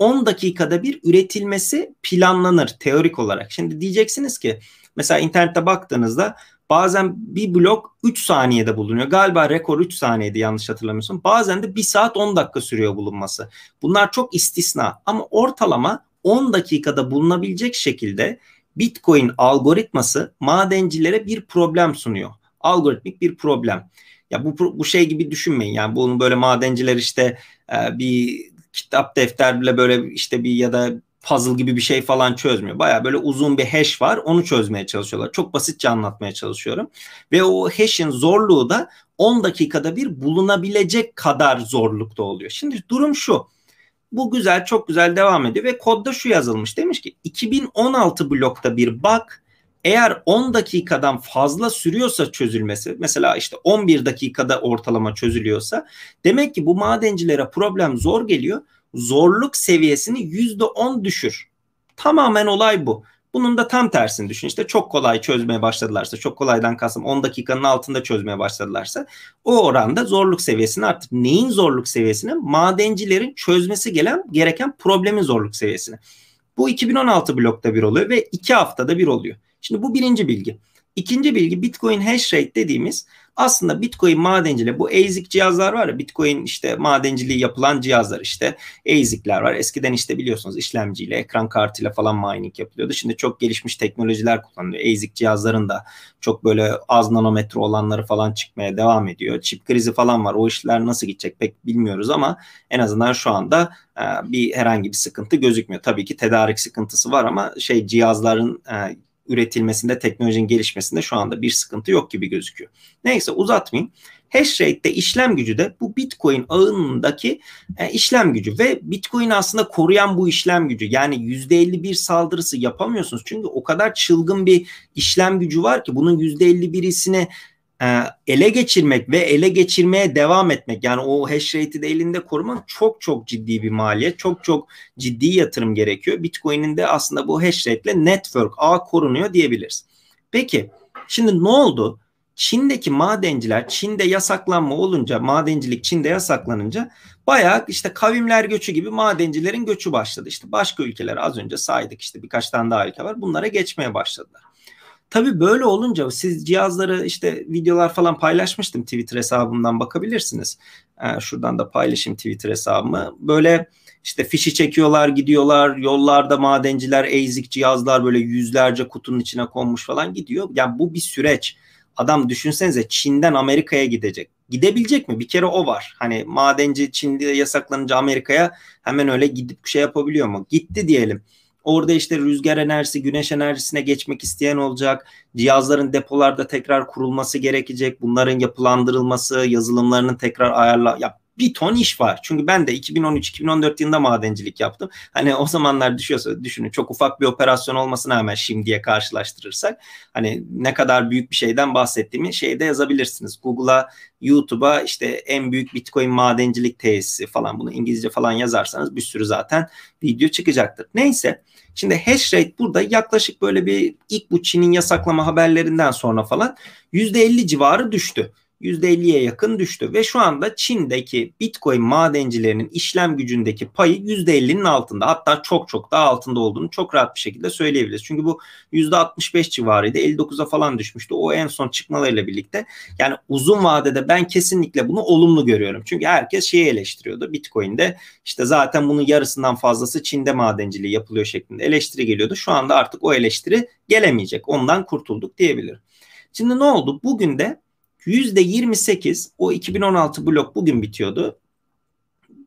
10 dakikada bir üretilmesi planlanır teorik olarak. Şimdi diyeceksiniz ki mesela internette baktığınızda Bazen bir blok 3 saniyede bulunuyor. Galiba rekor 3 saniyede yanlış hatırlamıyorsun. Bazen de 1 saat 10 dakika sürüyor bulunması. Bunlar çok istisna ama ortalama 10 dakikada bulunabilecek şekilde Bitcoin algoritması madencilere bir problem sunuyor. Algoritmik bir problem. Ya bu bu şey gibi düşünmeyin. Yani bunu böyle madenciler işte e, bir kitap defterle böyle işte bir ya da puzzle gibi bir şey falan çözmüyor. Baya böyle uzun bir hash var onu çözmeye çalışıyorlar. Çok basitçe anlatmaya çalışıyorum. Ve o hash'in zorluğu da 10 dakikada bir bulunabilecek kadar zorlukta oluyor. Şimdi durum şu. Bu güzel çok güzel devam ediyor ve kodda şu yazılmış. Demiş ki 2016 blokta bir bug eğer 10 dakikadan fazla sürüyorsa çözülmesi mesela işte 11 dakikada ortalama çözülüyorsa demek ki bu madencilere problem zor geliyor zorluk seviyesini yüzde on düşür. Tamamen olay bu. Bunun da tam tersini düşün. İşte çok kolay çözmeye başladılarsa, çok kolaydan kastım 10 dakikanın altında çözmeye başladılarsa o oranda zorluk seviyesini artık neyin zorluk seviyesini? Madencilerin çözmesi gelen gereken problemin zorluk seviyesini. Bu 2016 blokta bir oluyor ve 2 haftada bir oluyor. Şimdi bu birinci bilgi. İkinci bilgi Bitcoin hash rate dediğimiz aslında Bitcoin madenciliği bu ASIC cihazlar var ya Bitcoin işte madenciliği yapılan cihazlar işte ASIC'ler var. Eskiden işte biliyorsunuz işlemciyle, ekran kartıyla falan mining yapılıyordu. Şimdi çok gelişmiş teknolojiler kullanılıyor. ASIC cihazların da çok böyle az nanometre olanları falan çıkmaya devam ediyor. Çip krizi falan var. O işler nasıl gidecek pek bilmiyoruz ama en azından şu anda e, bir herhangi bir sıkıntı gözükmüyor. Tabii ki tedarik sıkıntısı var ama şey cihazların e, üretilmesinde, teknolojinin gelişmesinde şu anda bir sıkıntı yok gibi gözüküyor. Neyse uzatmayayım. Hash rate'de işlem gücü de bu Bitcoin ağındaki e, işlem gücü ve Bitcoin aslında koruyan bu işlem gücü. Yani %51 saldırısı yapamıyorsunuz. Çünkü o kadar çılgın bir işlem gücü var ki bunun %51'isini e, ele geçirmek ve ele geçirmeye devam etmek yani o hash rate'i de elinde korumak çok çok ciddi bir maliyet. Çok çok ciddi yatırım gerekiyor. Bitcoin'in de aslında bu hash rate ile network ağ korunuyor diyebiliriz. Peki şimdi ne oldu? Çin'deki madenciler Çin'de yasaklanma olunca madencilik Çin'de yasaklanınca bayağı işte kavimler göçü gibi madencilerin göçü başladı. İşte başka ülkeler az önce saydık işte birkaç tane daha ülke var. Bunlara geçmeye başladılar. Tabii böyle olunca siz cihazları işte videolar falan paylaşmıştım Twitter hesabımdan bakabilirsiniz. Ee, şuradan da paylaşayım Twitter hesabımı. Böyle işte fişi çekiyorlar gidiyorlar yollarda madenciler ASIC cihazlar böyle yüzlerce kutunun içine konmuş falan gidiyor. Yani bu bir süreç. Adam düşünsenize Çin'den Amerika'ya gidecek. Gidebilecek mi? Bir kere o var. Hani madenci Çin'de yasaklanınca Amerika'ya hemen öyle gidip şey yapabiliyor mu? Gitti diyelim. Orada işte rüzgar enerjisi, güneş enerjisine geçmek isteyen olacak. Cihazların depolarda tekrar kurulması gerekecek. Bunların yapılandırılması, yazılımlarının tekrar ayarla ya bir ton iş var. Çünkü ben de 2013-2014 yılında madencilik yaptım. Hani o zamanlar düşüyorsa düşünün çok ufak bir operasyon olmasına hemen şimdiye karşılaştırırsak hani ne kadar büyük bir şeyden bahsettiğimi şeyde yazabilirsiniz. Google'a, YouTube'a işte en büyük Bitcoin madencilik tesisi falan bunu İngilizce falan yazarsanız bir sürü zaten video çıkacaktır. Neyse Şimdi hash rate burada yaklaşık böyle bir ilk bu Çin'in yasaklama haberlerinden sonra falan %50 civarı düştü. %50'ye yakın düştü ve şu anda Çin'deki Bitcoin madencilerinin işlem gücündeki payı %50'nin altında. Hatta çok çok daha altında olduğunu çok rahat bir şekilde söyleyebiliriz. Çünkü bu %65 civarıydı. 59'a falan düşmüştü. O en son çıkmalarıyla birlikte. Yani uzun vadede ben kesinlikle bunu olumlu görüyorum. Çünkü herkes şeyi eleştiriyordu. Bitcoin'de işte zaten bunun yarısından fazlası Çin'de madenciliği yapılıyor şeklinde eleştiri geliyordu. Şu anda artık o eleştiri gelemeyecek. Ondan kurtulduk diyebilirim. Şimdi ne oldu? Bugün de %28 o 2016 blok bugün bitiyordu.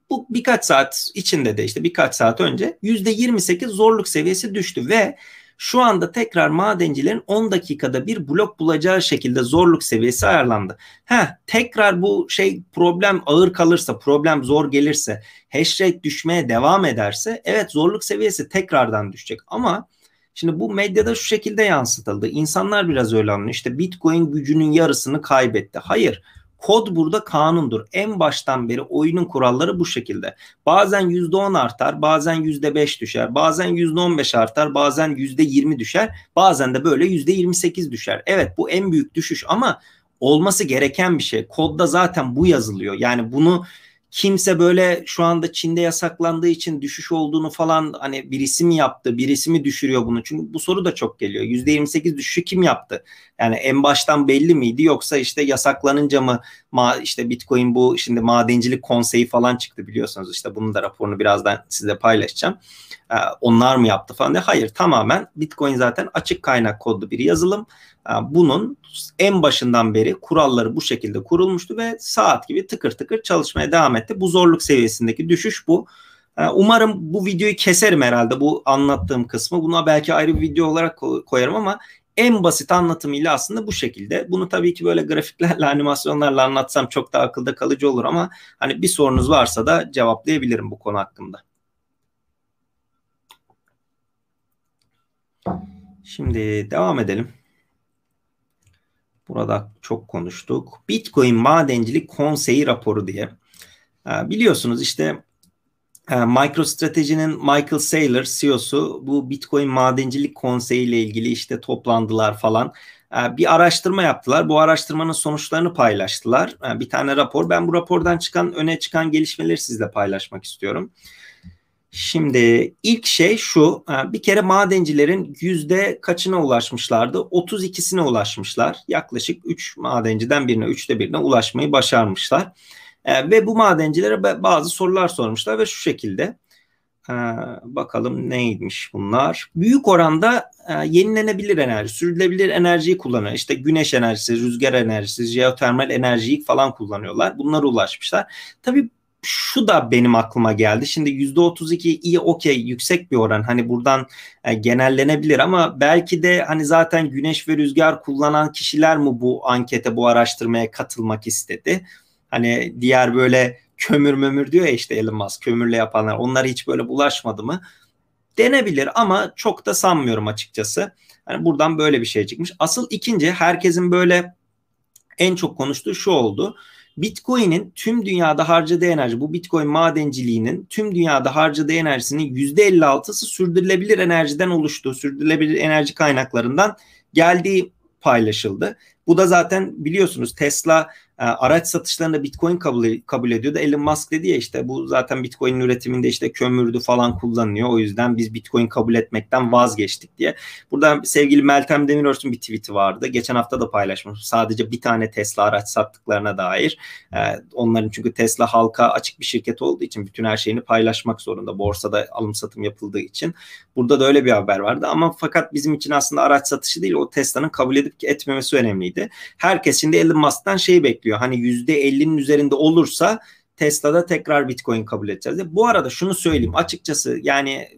Bu birkaç saat içinde de işte birkaç saat önce %28 zorluk seviyesi düştü ve şu anda tekrar madencilerin 10 dakikada bir blok bulacağı şekilde zorluk seviyesi ayarlandı. Ha tekrar bu şey problem ağır kalırsa, problem zor gelirse, hash rate düşmeye devam ederse evet zorluk seviyesi tekrardan düşecek ama Şimdi bu medyada şu şekilde yansıtıldı. İnsanlar biraz öyle anlıyor. İşte Bitcoin gücünün yarısını kaybetti. Hayır. Kod burada kanundur. En baştan beri oyunun kuralları bu şekilde. Bazen %10 artar, bazen %5 düşer, bazen %15 artar, bazen %20 düşer, bazen de böyle %28 düşer. Evet bu en büyük düşüş ama olması gereken bir şey. Kodda zaten bu yazılıyor. Yani bunu kimse böyle şu anda Çin'de yasaklandığı için düşüş olduğunu falan hani birisi mi yaptı, birisi mi düşürüyor bunu? Çünkü bu soru da çok geliyor. %28 düşüşü kim yaptı? Yani en baştan belli miydi yoksa işte yasaklanınca mı ma işte Bitcoin bu şimdi madencilik konseyi falan çıktı biliyorsunuz işte bunun da raporunu birazdan size paylaşacağım. Ee, onlar mı yaptı falan diye. Hayır tamamen Bitcoin zaten açık kaynak kodlu bir yazılım. Ee, bunun en başından beri kuralları bu şekilde kurulmuştu ve saat gibi tıkır tıkır çalışmaya devam etti. Bu zorluk seviyesindeki düşüş bu. Ee, umarım bu videoyu keserim herhalde bu anlattığım kısmı. Buna belki ayrı bir video olarak koyarım ama en basit anlatımıyla aslında bu şekilde. Bunu tabii ki böyle grafiklerle, animasyonlarla anlatsam çok daha akılda kalıcı olur ama hani bir sorunuz varsa da cevaplayabilirim bu konu hakkında. Şimdi devam edelim. Burada çok konuştuk. Bitcoin Madencilik Konseyi raporu diye. Ee, biliyorsunuz işte MicroStrategy'nin Michael Saylor CEO'su bu Bitcoin Madencilik Konseyi ile ilgili işte toplandılar falan. Ee, bir araştırma yaptılar. Bu araştırmanın sonuçlarını paylaştılar. Bir tane rapor. Ben bu rapordan çıkan öne çıkan gelişmeleri sizle paylaşmak istiyorum. Şimdi ilk şey şu, bir kere madencilerin yüzde kaçına ulaşmışlardı? 32'sine ulaşmışlar. Yaklaşık 3 madenciden birine, 3'te birine ulaşmayı başarmışlar. E, ve bu madencilere bazı sorular sormuşlar ve şu şekilde. E, bakalım neymiş bunlar? Büyük oranda e, yenilenebilir enerji, sürdürülebilir enerjiyi kullanıyor. İşte güneş enerjisi, rüzgar enerjisi, jeotermal enerjiyi falan kullanıyorlar. Bunlara ulaşmışlar. Tabii şu da benim aklıma geldi. Şimdi %32 iyi okey yüksek bir oran. Hani buradan e, genellenebilir ama belki de hani zaten güneş ve rüzgar kullanan kişiler mi bu ankete bu araştırmaya katılmak istedi? Hani diğer böyle kömür mömür diyor ya işte Elon Musk kömürle yapanlar onlar hiç böyle bulaşmadı mı? Denebilir ama çok da sanmıyorum açıkçası. Hani buradan böyle bir şey çıkmış. Asıl ikinci herkesin böyle en çok konuştuğu şu oldu. Bitcoin'in tüm dünyada harcadığı enerji, bu Bitcoin madenciliğinin tüm dünyada harcadığı enerjisinin %56'sı sürdürülebilir enerjiden oluştuğu, sürdürülebilir enerji kaynaklarından geldiği paylaşıldı. Bu da zaten biliyorsunuz Tesla araç satışlarında Bitcoin kabul, kabul ediyordu. Elon Musk dedi ya işte bu zaten Bitcoin üretiminde işte kömürdü falan kullanılıyor. O yüzden biz Bitcoin kabul etmekten vazgeçtik diye. Burada sevgili Meltem Demirörs'ün bir tweet'i vardı. Geçen hafta da paylaşmış. Sadece bir tane Tesla araç sattıklarına dair. E, onların çünkü Tesla halka açık bir şirket olduğu için bütün her şeyini paylaşmak zorunda. Borsada alım satım yapıldığı için. Burada da öyle bir haber vardı ama fakat bizim için aslında araç satışı değil o Tesla'nın kabul edip etmemesi önemliydi. Herkes şimdi Elon Musk'tan şeyi bekliyor bekliyor. Hani %50'nin üzerinde olursa Tesla'da tekrar Bitcoin kabul edeceğiz. Bu arada şunu söyleyeyim açıkçası yani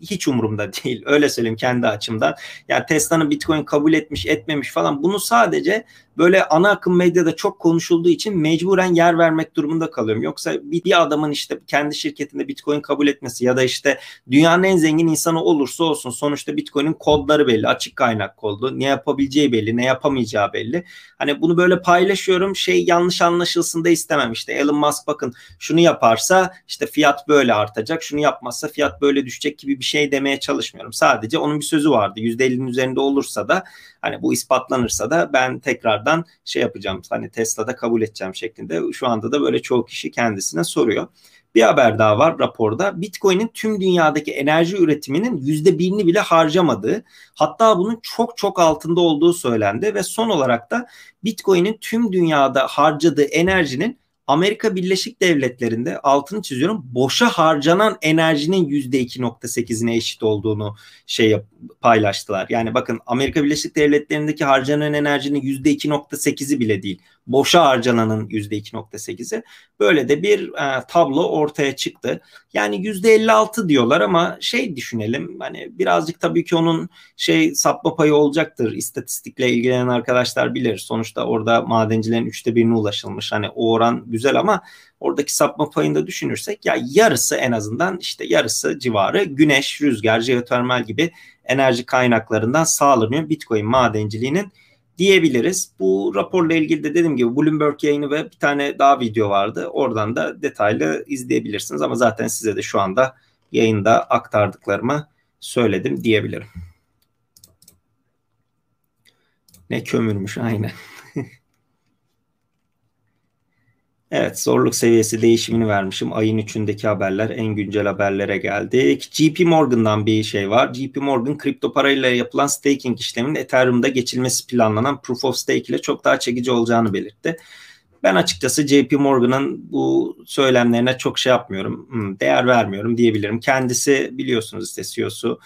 hiç umurumda değil. Öyle söyleyeyim kendi açımdan. Yani Tesla'nın Bitcoin kabul etmiş etmemiş falan bunu sadece böyle ana akım medyada çok konuşulduğu için mecburen yer vermek durumunda kalıyorum. Yoksa bir adamın işte kendi şirketinde Bitcoin kabul etmesi ya da işte dünyanın en zengin insanı olursa olsun sonuçta Bitcoin'in kodları belli, açık kaynak kodu, ne yapabileceği belli, ne yapamayacağı belli. Hani bunu böyle paylaşıyorum şey yanlış anlaşılsın da istemem. İşte Elon Musk bakın şunu yaparsa işte fiyat böyle artacak, şunu yapmazsa fiyat böyle düşecek gibi bir şey demeye çalışmıyorum. Sadece onun bir sözü vardı. %50'nin üzerinde olursa da Hani bu ispatlanırsa da ben tekrardan şey yapacağım. Hani Tesla'da kabul edeceğim şeklinde. Şu anda da böyle çoğu kişi kendisine soruyor. Bir haber daha var raporda. Bitcoin'in tüm dünyadaki enerji üretiminin yüzde birini bile harcamadığı, hatta bunun çok çok altında olduğu söylendi ve son olarak da Bitcoin'in tüm dünyada harcadığı enerjinin Amerika Birleşik Devletleri'nde altını çiziyorum boşa harcanan enerjinin %2.8'ine eşit olduğunu şey paylaştılar. Yani bakın Amerika Birleşik Devletleri'ndeki harcanan enerjinin %2.8'i bile değil. Boşa harcananın %2.8'i. Böyle de bir e, tablo ortaya çıktı. Yani %56 diyorlar ama şey düşünelim hani birazcık tabii ki onun şey sapma payı olacaktır. İstatistikle ilgilenen arkadaşlar bilir. Sonuçta orada madencilerin üçte birine ulaşılmış. Hani o oran güzel ama oradaki sapma payını da düşünürsek ya yarısı en azından işte yarısı civarı güneş, rüzgar, jeotermal gibi enerji kaynaklarından sağlanıyor Bitcoin madenciliğinin diyebiliriz. Bu raporla ilgili de dediğim gibi Bloomberg yayını ve bir tane daha video vardı. Oradan da detaylı izleyebilirsiniz ama zaten size de şu anda yayında aktardıklarımı söyledim diyebilirim. Ne kömürmüş aynen. Evet zorluk seviyesi değişimini vermişim. Ayın 3'ündeki haberler en güncel haberlere geldik. JP Morgan'dan bir şey var. JP Morgan kripto parayla yapılan staking işleminin Ethereum'da geçilmesi planlanan Proof of Stake ile çok daha çekici olacağını belirtti. Ben açıkçası JP Morgan'ın bu söylemlerine çok şey yapmıyorum. Hmm, değer vermiyorum diyebilirim. Kendisi biliyorsunuz işte CEO'su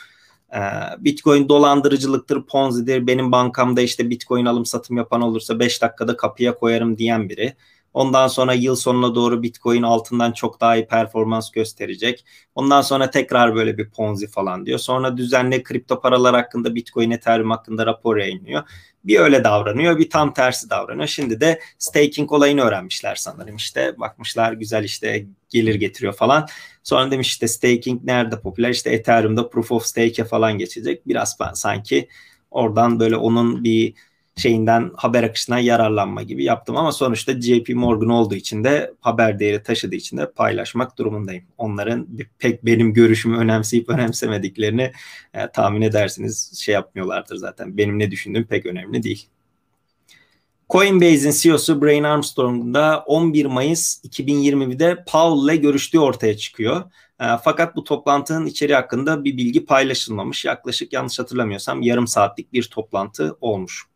e, Bitcoin dolandırıcılıktır, Ponzi'dir. Benim bankamda işte Bitcoin alım satım yapan olursa 5 dakikada kapıya koyarım diyen biri. Ondan sonra yıl sonuna doğru Bitcoin altından çok daha iyi performans gösterecek. Ondan sonra tekrar böyle bir Ponzi falan diyor. Sonra düzenli kripto paralar hakkında Bitcoin, Ethereum hakkında rapor yayınlıyor. Bir öyle davranıyor, bir tam tersi davranıyor. Şimdi de staking olayını öğrenmişler sanırım işte. Bakmışlar güzel işte gelir getiriyor falan. Sonra demiş işte staking nerede popüler? İşte Ethereum'da proof of stake'e falan geçecek. Biraz ben sanki oradan böyle onun bir şeyinden haber akışından yararlanma gibi yaptım ama sonuçta JP Morgan olduğu için de haber değeri taşıdığı için de paylaşmak durumundayım. Onların pek benim görüşümü önemseyip önemsemediklerini e, tahmin edersiniz şey yapmıyorlardır zaten. Benim ne düşündüğüm pek önemli değil. Coinbase'in CEO'su Brian Armstrong da 11 Mayıs 2020'de Powell ile görüştüğü ortaya çıkıyor. E, fakat bu toplantının içeriği hakkında bir bilgi paylaşılmamış. Yaklaşık yanlış hatırlamıyorsam yarım saatlik bir toplantı olmuş.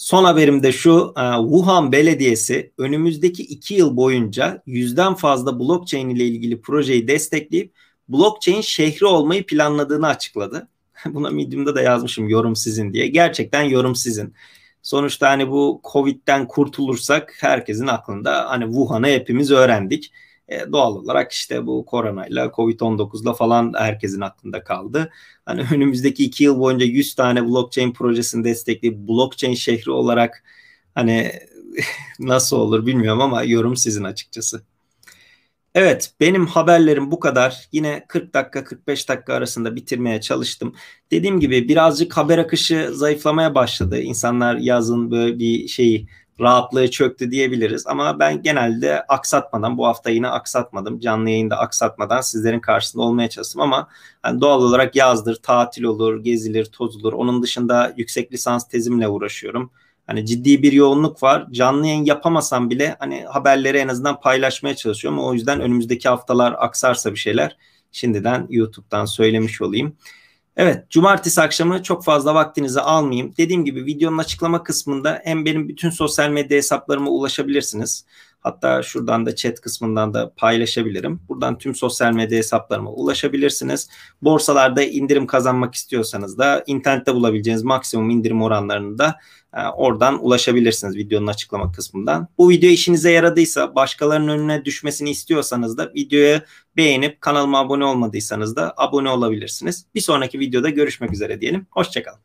Son haberim de şu, e, Wuhan Belediyesi önümüzdeki iki yıl boyunca yüzden fazla blockchain ile ilgili projeyi destekleyip blockchain şehri olmayı planladığını açıkladı. Buna Medium'da da yazmışım yorum sizin diye. Gerçekten yorum sizin. Sonuçta hani bu Covid'den kurtulursak herkesin aklında hani Wuhan'ı hepimiz öğrendik. E, doğal olarak işte bu koronayla Covid-19'la falan herkesin aklında kaldı. Hani önümüzdeki iki yıl boyunca 100 tane blockchain projesini destekleyip blockchain şehri olarak hani nasıl olur bilmiyorum ama yorum sizin açıkçası. Evet benim haberlerim bu kadar. Yine 40 dakika 45 dakika arasında bitirmeye çalıştım. Dediğim gibi birazcık haber akışı zayıflamaya başladı. İnsanlar yazın böyle bir şeyi rahatlığı çöktü diyebiliriz. Ama ben genelde aksatmadan bu hafta yine aksatmadım. Canlı yayında aksatmadan sizlerin karşısında olmaya çalıştım ama yani doğal olarak yazdır, tatil olur, gezilir, tozulur. Onun dışında yüksek lisans tezimle uğraşıyorum. Hani ciddi bir yoğunluk var. Canlı yayın yapamasam bile hani haberleri en azından paylaşmaya çalışıyorum. O yüzden önümüzdeki haftalar aksarsa bir şeyler şimdiden YouTube'dan söylemiş olayım. Evet, cumartesi akşamı çok fazla vaktinizi almayayım. Dediğim gibi videonun açıklama kısmında hem benim bütün sosyal medya hesaplarıma ulaşabilirsiniz. Hatta şuradan da chat kısmından da paylaşabilirim. Buradan tüm sosyal medya hesaplarıma ulaşabilirsiniz. Borsalarda indirim kazanmak istiyorsanız da internette bulabileceğiniz maksimum indirim oranlarını da e, oradan ulaşabilirsiniz videonun açıklama kısmından. Bu video işinize yaradıysa başkalarının önüne düşmesini istiyorsanız da videoyu beğenip kanalıma abone olmadıysanız da abone olabilirsiniz. Bir sonraki videoda görüşmek üzere diyelim. Hoşçakalın.